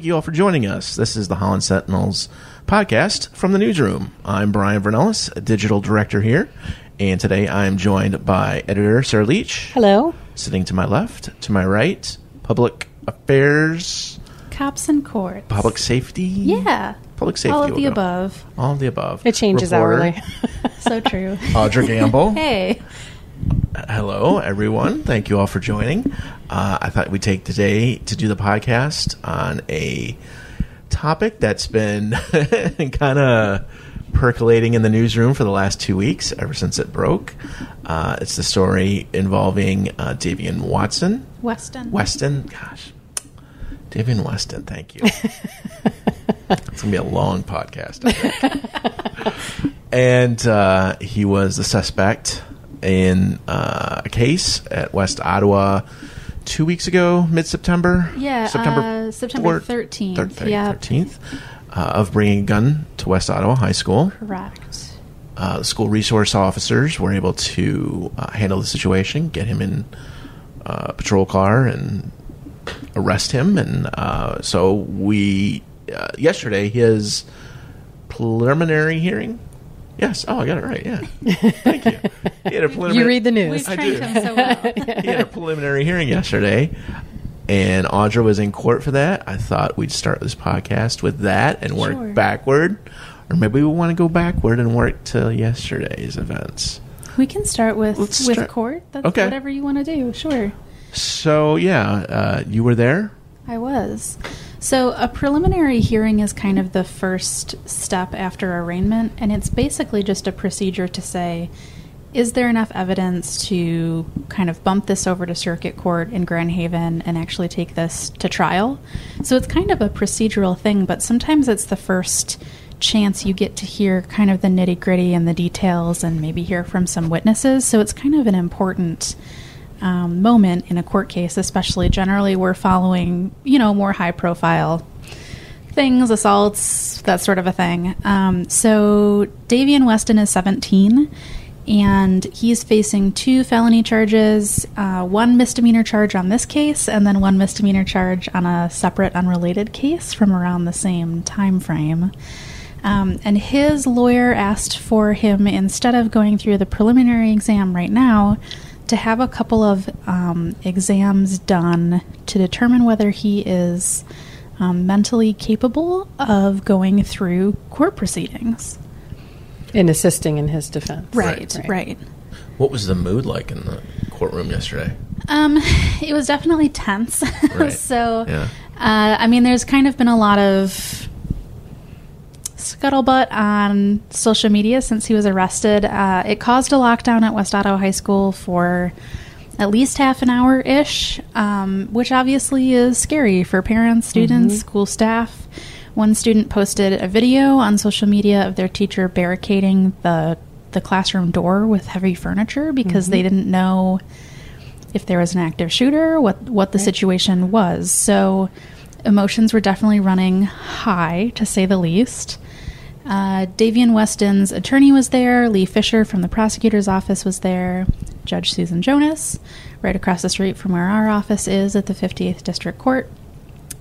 Thank you all for joining us. This is the Holland Sentinels podcast from the newsroom. I'm Brian Vernellis, a digital director here, and today I am joined by editor Sarah Leach. Hello. Sitting to my left, to my right, public affairs, Cops and courts. public safety. Yeah. Public safety. All of the go. above. All of the above. It changes Reporter, hourly. So true. Audra Gamble. hey. Hello, everyone. Thank you all for joining. Uh, I thought we'd take today to do the podcast on a topic that's been kind of percolating in the newsroom for the last two weeks, ever since it broke. Uh, it's the story involving uh, Davian Watson. Weston. Weston, gosh. Davian Weston, thank you. it's going to be a long podcast. And uh, he was the suspect in uh, a case at West Ottawa two weeks ago, mid September. Yeah, uh, September 13th, yep. 13th, uh, of bringing a gun to West Ottawa High School. Correct. Uh, the school resource officers were able to uh, handle the situation, get him in uh, a patrol car, and arrest him. And uh, so we uh, yesterday his preliminary hearing. Yes. Oh, I got it right. Yeah. Thank you. He had a preliminary. You read the We've news. I trained do. him so well. he had a preliminary hearing yesterday, and Audra was in court for that. I thought we'd start this podcast with that and work Sure. backward, or maybe we want to go backward and work to yesterday's events. We can start with Let's with start- court. That's Okay. whatever you want to do. Sure. So yeah, uh, you were there. I was. So, a preliminary hearing is kind of the first step after arraignment, and it's basically just a procedure to say, is there enough evidence to kind of bump this over to circuit court in Grand Haven and actually take this to trial? So, it's kind of a procedural thing, but sometimes it's the first chance you get to hear kind of the nitty gritty and the details and maybe hear from some witnesses. So, it's kind of an important um, moment in a court case, especially generally we're following, you know, more high profile things, assaults, that sort of a thing. Um, so Davian Weston is 17 and he's facing two felony charges, uh, one misdemeanor charge on this case, and then one misdemeanor charge on a separate, unrelated case from around the same time frame. Um, and his lawyer asked for him, instead of going through the preliminary exam right now, to have a couple of um, exams done to determine whether he is um, mentally capable of going through court proceedings. In assisting in his defense. Right, Right. right. What was the mood like in the courtroom yesterday? Um, it was definitely tense. Right. so, Yeah. uh, I mean, there's kind of been a lot of scuttlebutt on social media since he was arrested. Uh, it caused a lockdown at West Ottawa High School for at least half an hour ish, um, which obviously is scary for parents, students, school staff. One student posted a video on social media of their teacher barricading the the classroom door with heavy furniture because they didn't know if there was an active shooter, what what the situation was. So emotions were definitely running high, to say the least. Uh, Davian Weston's attorney was there. Lee Fisher from the prosecutor's office was there. Judge Susan Jonas, right across the street from where our office is at the 58th District Court.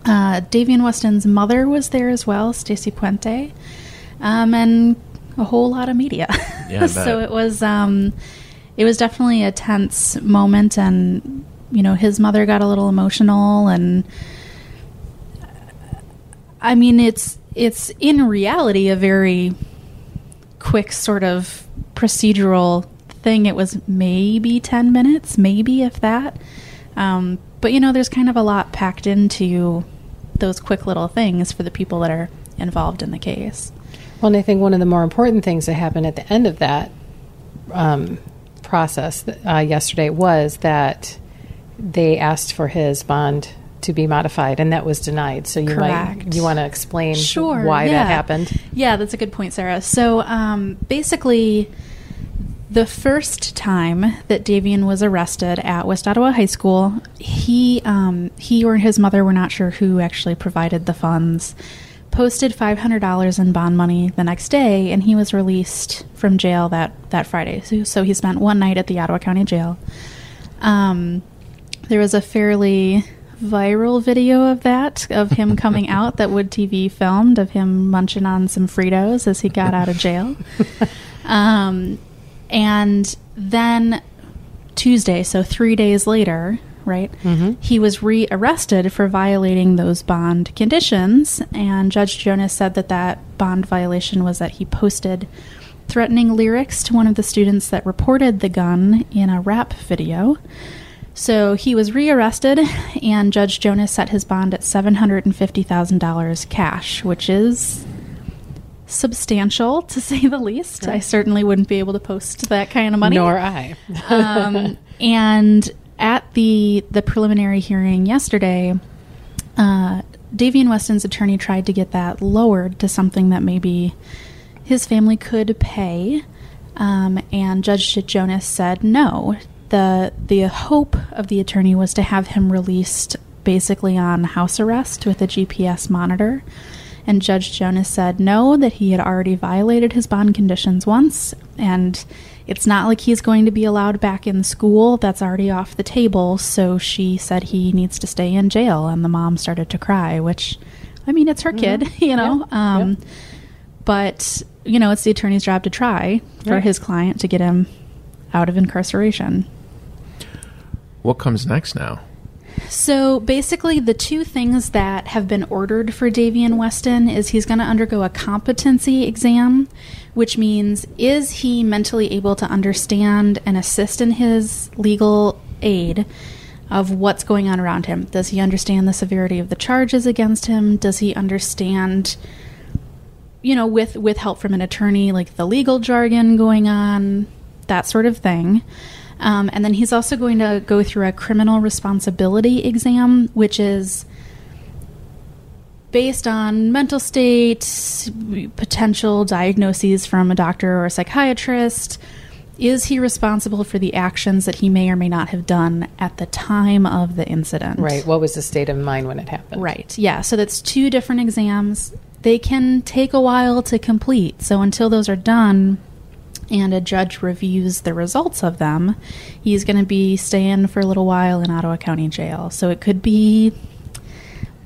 Uh, Davian Weston's mother was there as well, Stacy Puente, um, and a whole lot of media. Yeah, so it was um, it was definitely a tense moment, and you know his mother got a little emotional, and I mean it's it's in reality a very quick sort of procedural thing. It was maybe ten minutes, maybe if that. Um, but you know, there's kind of a lot packed into those quick little things for the people that are involved in the case. Well, and I think one of the more important things that happened at the end of that um, process uh, yesterday was that they asked for his bond to be modified, and that was denied. So you Correct. might you want to explain Sure, why yeah. that happened. Yeah, that's a good point, Sarah. So um, basically, the first time that Davian was arrested at West Ottawa High School, he um, he or his mother were not sure who actually provided the funds. Posted five hundred dollars in bond money the next day, and he was released from jail that that Friday. So, so he spent one night at the Ottawa County Jail. Um, there was a fairly viral video of that, of him coming out that WOOD TV filmed, of him munching on some Fritos as he got out of jail. Um, and then Tuesday, so three days later, right, he was rearrested for violating those bond conditions. And Judge Jonas said that that bond violation was that he posted threatening lyrics to one of the students that reported the gun in a rap video. So he was rearrested, and Judge Jonas set his bond at $750,000 cash, which is substantial to say the least. I certainly wouldn't be able to post that kind of money. Nor I. um, and at the the preliminary hearing yesterday, uh, Davian Weston's attorney tried to get that lowered to something that maybe his family could pay, um, and Judge Jonas said no. The The hope of the attorney was to have him released basically on house arrest with a GPS monitor. And Judge Jonas said no, that he had already violated his bond conditions once, and it's not like he's going to be allowed back in school. That's already off the table. So she said he needs to stay in jail, and the mom started to cry, which, I mean, it's her kid, you know. Yeah. Um, But, you know, it's the attorney's job to try for his client to get him out of incarceration. What comes next now? So basically, the two things that have been ordered for Davian Weston is he's going to undergo a competency exam, which means is he mentally able to understand and assist in his legal aid of what's going on around him? Does he understand the severity of the charges against him? Does he understand, you know, with with help from an attorney, like the legal jargon going on, that sort of thing? Um, and then he's also going to go through a criminal responsibility exam, which is based on mental state, potential diagnoses from a doctor or a psychiatrist. Is he responsible for the actions that he may or may not have done at the time of the incident? Right. What was the state of mind when it happened? Right. Yeah. So that's two different exams. They can take a while to complete. So until those are done and a judge reviews the results of them, he's going to be staying for a little while in Ottawa County Jail. So it could be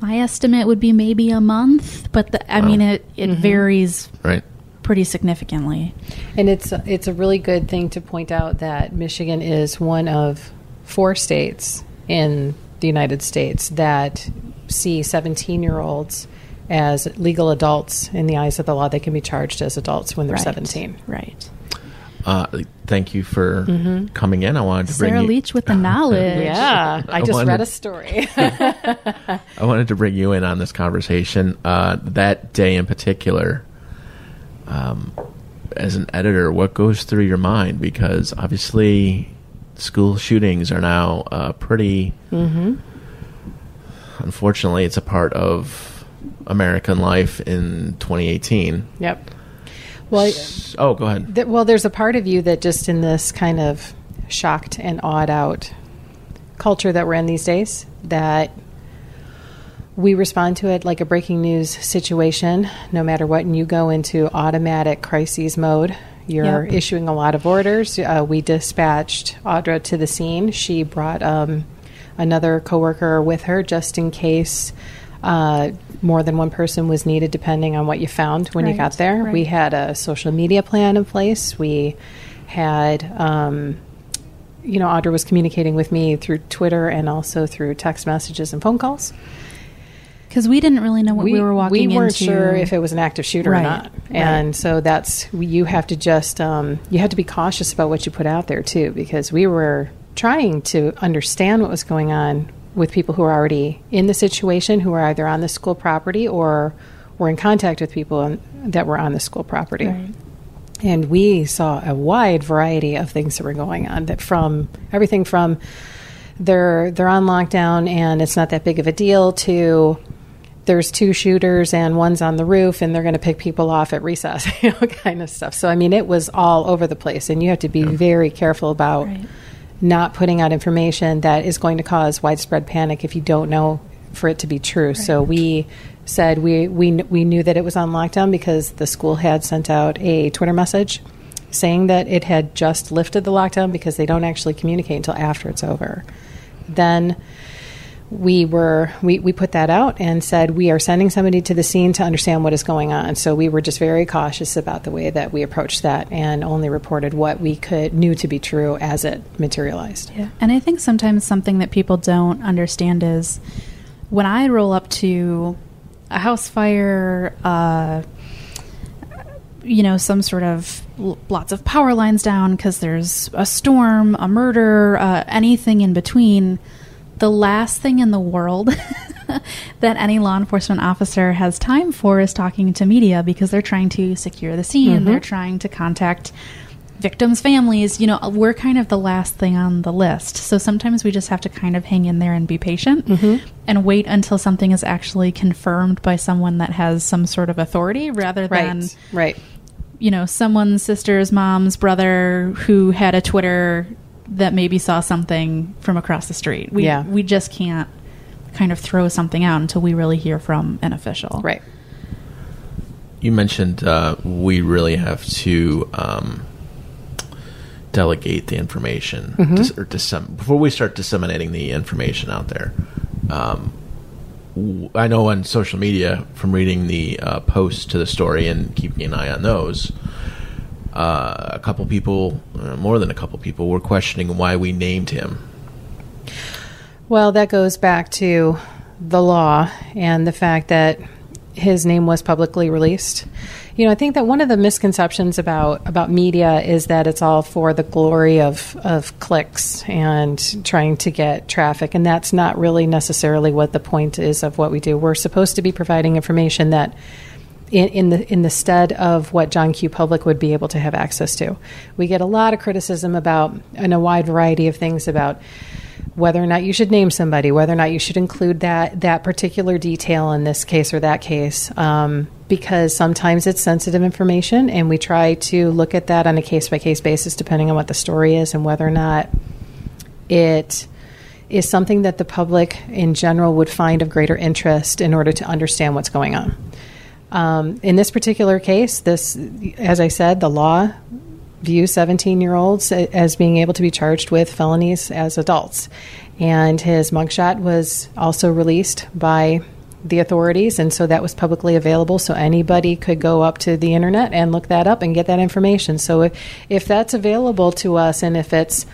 my estimate would be maybe a month, but the, I Wow. mean it it mm-hmm. varies Right. pretty significantly. And it's it's a really good thing to point out that Michigan is one of four states in the United States that see 17 year olds as legal adults in the eyes of the law. They can be charged as adults when they're Right. 17. Right. Uh, thank you for coming in. I wanted to bring Sarah you, Leach with the knowledge. Yeah, I I just wanted- read a story. I wanted to bring you in on this conversation. Uh, that day in particular, um, as an editor, what goes through your mind? Because obviously, school shootings are now uh, pretty. Unfortunately, it's a part of American life in 2018. yep. Well, Oh, go ahead. Th- well, there's a part of you that just in this kind of shocked and awed out culture that we're in these days, that we respond to it like a breaking news situation, no matter what, and you go into automatic crises mode. You're Yep. issuing a lot of orders. Uh, we dispatched Audra to the scene. She brought um, another coworker with her just in case uh, more than one person was needed, depending on what you found when you got there. We had a social media plan in place. We had, um, you know, Audra was communicating with me through Twitter and also through text messages and phone calls. Because we didn't really know what we, were walking into. we weren't into. sure if it was an active shooter Right, or not, right. and so that's you have to just um, you have to be cautious about what you put out there too, because we were trying to understand what was going on with people who are already in the situation, who are either on the school property or were in contact with people on, that were on the school property. Right. And we saw a wide variety of things that were going on. That from everything from they're they're on lockdown and it's not that big of a deal to there's two shooters and one's on the roof and they're going to pick people off at recess, you know, kind of stuff. So I mean, it was all over the place, and you have to be very careful about Right. Not putting out information that is going to cause widespread panic if you don't know for it to be true. So we said we we we knew that it was on lockdown because the school had sent out a Twitter message saying that it had just lifted the lockdown because they don't actually communicate until after it's over. Then we were we, we put that out and said we are sending somebody to the scene to understand what is going on. So we were just very cautious about the way that we approached that and only reported what we could knew to be true as it materialized. Yeah. And I think sometimes something that people don't understand is when I roll up to a house fire, uh, you know, some sort of lots of power lines down because there's a storm, a murder, uh, anything in between. The last thing in the world that any law enforcement officer has time for is talking to media because they're trying to secure the scene. Mm-hmm. They're trying to contact victims' families. You know, we're kind of the last thing on the list. So sometimes we just have to kind of hang in there and be patient mm-hmm. and wait until something is actually confirmed by someone that has some sort of authority rather than Right. Right. you know, someone's sister's mom's brother who had a Twitter that maybe saw something from across the street. We Yeah. we just can't kind of throw something out until we really hear from an official. Right. You mentioned uh, we really have to um, delegate the information dis- or dissem- before we start disseminating the information out there. Um, w- I know on social media from reading the uh, posts to the story and keeping an eye on those. Uh, a couple people, uh, more than a couple people, were questioning why we named him. Well, that goes back to the law and the fact that his name was publicly released. You know, I think that one of the misconceptions about about media is that it's all for the glory of of clicks and trying to get traffic, and that's not really necessarily what the point is of what we do. We're supposed to be providing information that in, in the in the stead of what John Q. Public would be able to have access to. We get a lot of criticism about and a wide variety of things about whether or not you should name somebody, whether or not you should include that that particular detail in this case or that case, um, because sometimes it's sensitive information, and we try to look at that on a case by case basis, depending on what the story is and whether or not it is something that the public in general would find of greater interest in order to understand what's going on. Um, in this particular case, this, as I said, the law views 17 year olds as being able to be charged with felonies as adults. And his mugshot was also released by the authorities, and so that was publicly available, so anybody could go up to the internet and look that up and get that information. So if, if that's available to us, and if it's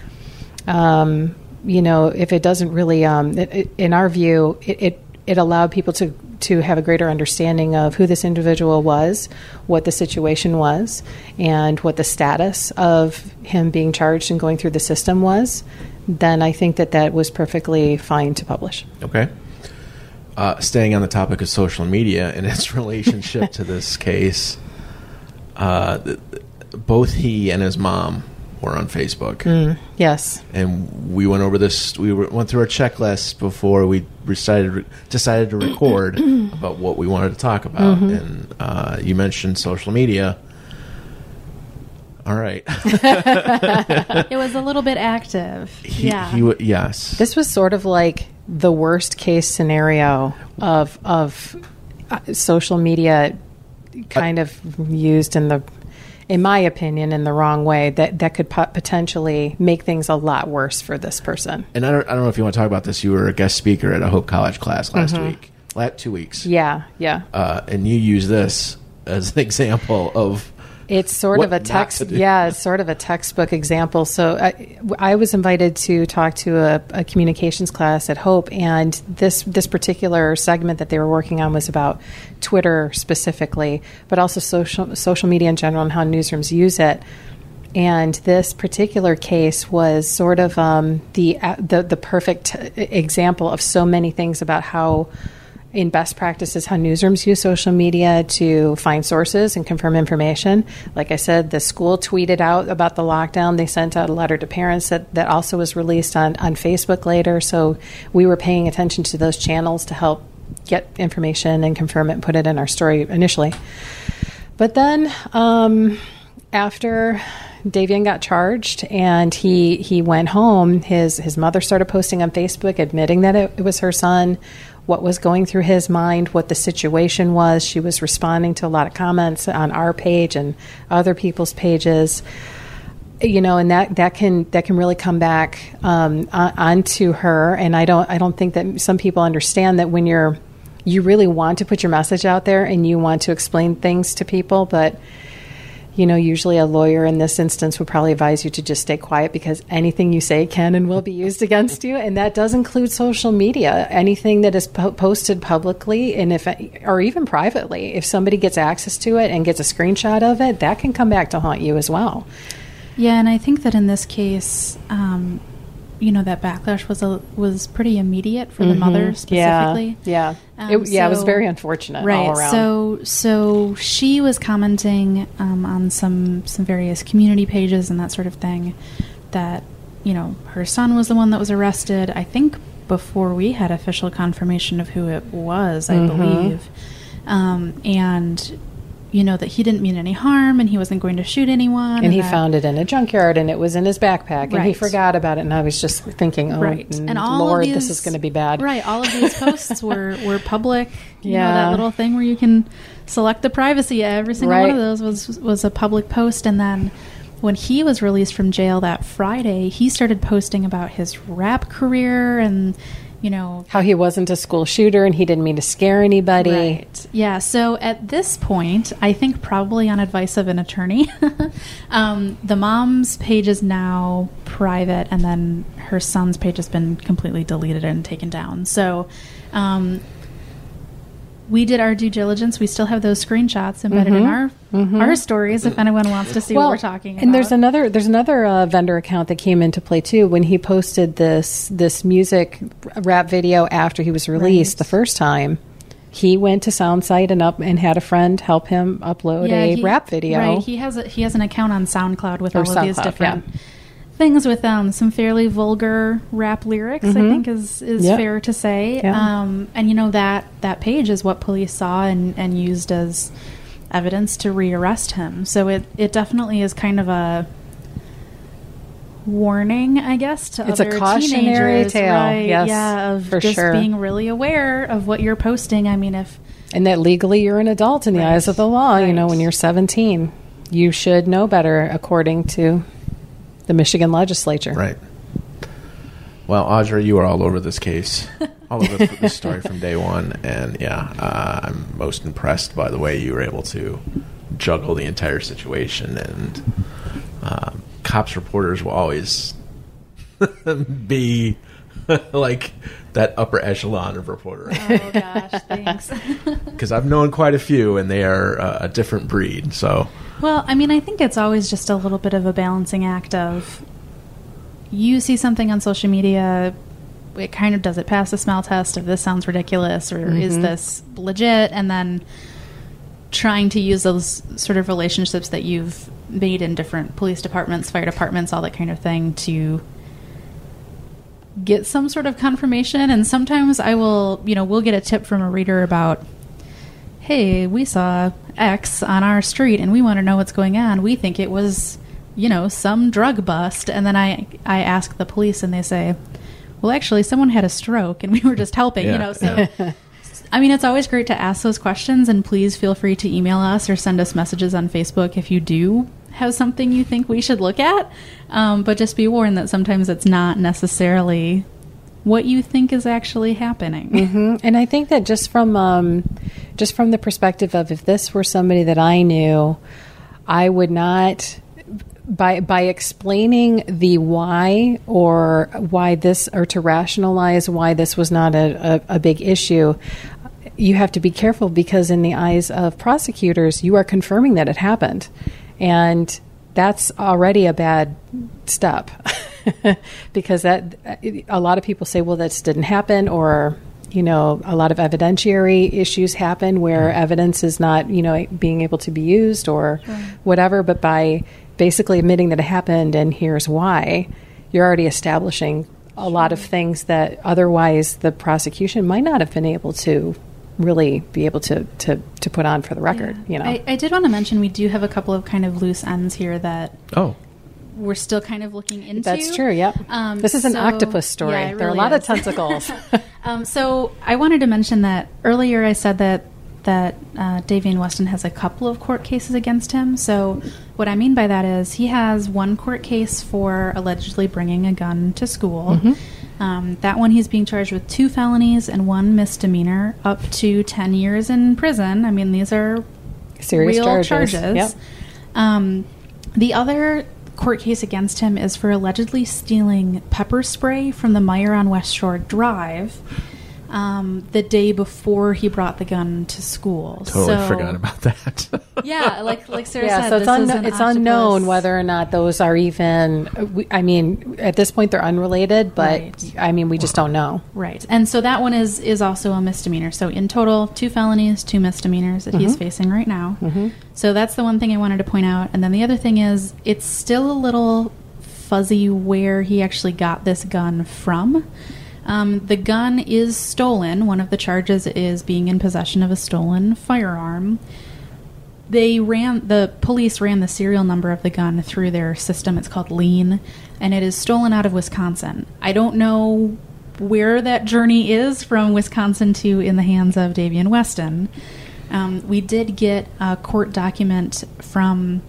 um, you know, if it doesn't really, um, it, it, in our view, it, it, it allowed people to, to have a greater understanding of who this individual was, what the situation was, and what the status of him being charged and going through the system was, then I think that that was perfectly fine to publish. Okay. Uh, staying on the topic of social media and its relationship to this case, uh, th- th- both he and his mom were on Facebook, Yes. and we went over this. We went through our checklist before we decided decided to record about what we wanted to talk about. And uh, you mentioned social media. All right, It was a little bit active. he, yeah. he, w- yes. This was sort of like the worst case scenario of of uh, social media kind of used in the in my opinion in the wrong way that that could po- potentially make things a lot worse for this person. and I don't, I don't know if you want to talk about this. You were a guest speaker at a Hope College class last week, last two weeks. Yeah, yeah. uh, and you use this as an example of It's sort of a text, yeah, it's sort of a textbook example. So I, I was invited to talk to a, a communications class at Hope, and this this particular segment that they were working on was about Twitter specifically, but also social social media in general and how newsrooms use it. And this particular case was sort of um, the, the the perfect example of so many things about how in best practices how newsrooms use social media to find sources and confirm information. Like I said, the school tweeted out about the lockdown. They sent out a letter to parents that, that also was released on, on Facebook later. So we were paying attention to those channels to help get information and confirm it and put it in our story initially. But then um, after Davian got charged and he he went home, his his mother started posting on Facebook admitting that it, it was her son, what was going through his mind, what the situation was. She was responding to a lot of comments on our page and other people's pages. you know, and that that can that can really come back um, onto her. And I don't I don't think that some people understand that when you're you really want to put your message out there and you want to explain things to people, but you know, usually a lawyer in this instance would probably advise you to just stay quiet because anything you say can and will be used against you, and that does include social media. Anything that is po- posted publicly, and if or even privately, if somebody gets access to it and gets a screenshot of it, that can come back to haunt you as well. Yeah, and I think that in this case, um, you know, that backlash was a, was pretty immediate for the Mhm. mother specifically. Yeah, yeah, Um, it, yeah. it was very unfortunate right all around. so so she was commenting um, on some some various community pages and that sort of thing that you know her son was the one that was arrested i think before we had official confirmation of who it was i Mhm. believe um, and you know that he didn't mean any harm and he wasn't going to shoot anyone and he that- found it in a junkyard, and it was in his backpack, and he forgot about it. And I was just thinking, oh, right and all Lord, these, this is going to be bad. right all of these posts were were public you know Yeah. that little thing where you can select the privacy every single one of those was was a public post and then when he was released from jail that friday he started posting about his rap career and you know How he wasn't a school shooter, and he didn't mean to scare anybody. Right. Yeah. So at this point, I think probably on advice of an attorney, um, the mom's page is now private, and then her son's page has been completely deleted and taken down. So. Um, we did our due diligence. We still have those screenshots embedded in our our stories. If anyone wants to see what we're talking about, And there's another there's another uh, vendor account that came into play too when he posted this this music rap video after he was released Right. the first time. He went to SoundSite and up and had a friend help him upload a he- rap video. Right. He has a, he has an account on SoundCloud with Or all of these different yeah. Things with um, some fairly vulgar rap lyrics. I think is is Mm-hmm. Yep. fair to say. Yeah. Um, and you know that that page is what police saw and, and used as evidence to rearrest him. So it it definitely is kind of a warning, I guess, to It's a other cautionary teenagers, tale, right? yes, yeah, of for just sure. being really aware of what you're posting. I mean, if and that legally you're an adult in the Right. eyes of the law. You know, when you're 17, you should know better according to the Michigan legislature. Right. Well, Audrey, you are all over this case, all over this story from day one, and yeah, uh, I'm most impressed by the way you were able to juggle the entire situation. And um, cops reporters will always be like that upper echelon of reporter oh gosh, thanks. because I've known quite a few, and they are uh, a different breed. So Well, I mean, I think it's always just a little bit of a balancing act of you see something on social media, it kind of does it pass the smell test of this sounds ridiculous or is mm-hmm. this legit, and then trying to use those sort of relationships that you've made in different police departments, fire departments, all that kind of thing to get some sort of confirmation. And sometimes I will, you know, we'll get a tip from a reader about hey, we saw X on our street and we want to know what's going on. We think it was, you know, some drug bust. And then I, I ask the police and they say, well, actually, someone had a stroke and we were just helping, Yeah, you know. So, I mean, it's always great to ask those questions and please feel free to email us or send us messages on Facebook if you do have something you think we should look at. Um, but just be warned that sometimes it's not necessarily what you think is actually happening. hmm And I think that just from um, just from the perspective of if this were somebody that I knew, I would not by by explaining the why or why this or to rationalize why this was not a, a, a big issue. You have to be careful because in the eyes of prosecutors, you are confirming that it happened, and that's already a bad step because that a lot of people say well this didn't happen or you know a lot of evidentiary issues happen where mm-hmm. evidence is not you know being able to be used or mm-hmm. whatever. But by basically admitting that it happened and here's why you're already establishing a lot of things that otherwise the prosecution might not have been able to really be able to to, to put on for the record Yeah. you know? I, I did want to mention we do have a couple of kind of loose ends here that oh, we're still kind of looking into. That's true. Yep. Um, this is an so- octopus story. yeah, it there are a really lot of tentacles. Um, so I wanted to mention that earlier I said that that uh, Davian Weston has a couple of court cases against him. So, what I mean by that is he has one court case for allegedly bringing a gun to school. Mm-hmm. Um, that one he's being charged with two felonies and one misdemeanor, up to 10 years in prison. I mean, these are Serious real charges. charges. Yep. Um, the other court case against him is for allegedly stealing pepper spray from the Meijer on West Shore Drive um, the day before he brought the gun to school. Totally So- forgot about that. Yeah, like like Sarah Yeah, said, so it's, this is un- an it's unknown whether or not those are even. I mean, at this point, they're unrelated, but Right. I mean, we just don't know. Right, and so that one is is also a misdemeanor. So in total, two felonies, two misdemeanors that he's facing right now. So that's the one thing I wanted to point out. And then the other thing is, it's still a little fuzzy where he actually got this gun from. Um, the gun is stolen. One of the charges is being in possession of a stolen firearm. They ran the police ran the serial number of the gun through their system. It's called LEIN, and it is stolen out of Wisconsin. I don't know where that journey is from Wisconsin to in the hands of Davian Weston. Um, we did get a court document from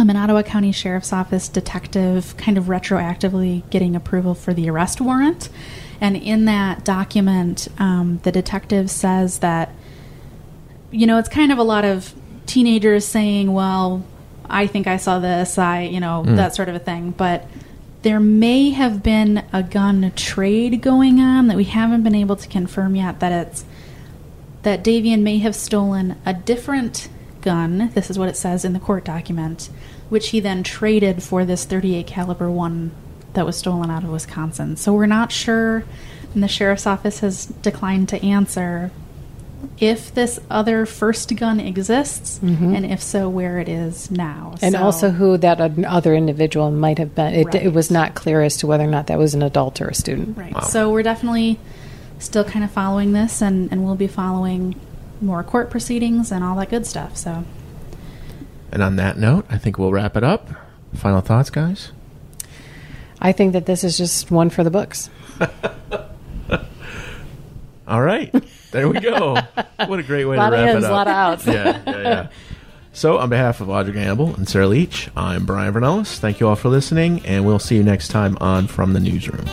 a Manitowoc County Sheriff's Office detective, kind of retroactively getting approval for the arrest warrant. And in that document, um, the detective says that you know, it's kind of a lot of teenagers saying, well, I think I saw this, I, you know, that sort of a thing. But there may have been a gun trade going on that we haven't been able to confirm yet that it's that Davian may have stolen a different gun. This is what it says in the court document, which he then traded for this 38 caliber one that was stolen out of Wisconsin. So we're not sure, and the sheriff's office has declined to answer if this other first gun exists, mm-hmm. and if so, where it is now. And So- also who that other individual might have been. It, it was not clear as to whether or not that was an adult or a student. Right. So we're definitely still kind of following this, and, and we'll be following more court proceedings and all that good stuff. So and on that note, I think we'll wrap it up. Final thoughts, guys? I think that this is just one for the books. All right. There we go. what a great way A lot to of wrap ins, it a lot up. of outs. yeah, yeah, yeah. So, on behalf of Audrey Gamble and Sarah Leach, I'm Brian Vernellis. Thank you all for listening, and we'll see you next time on From the Newsroom.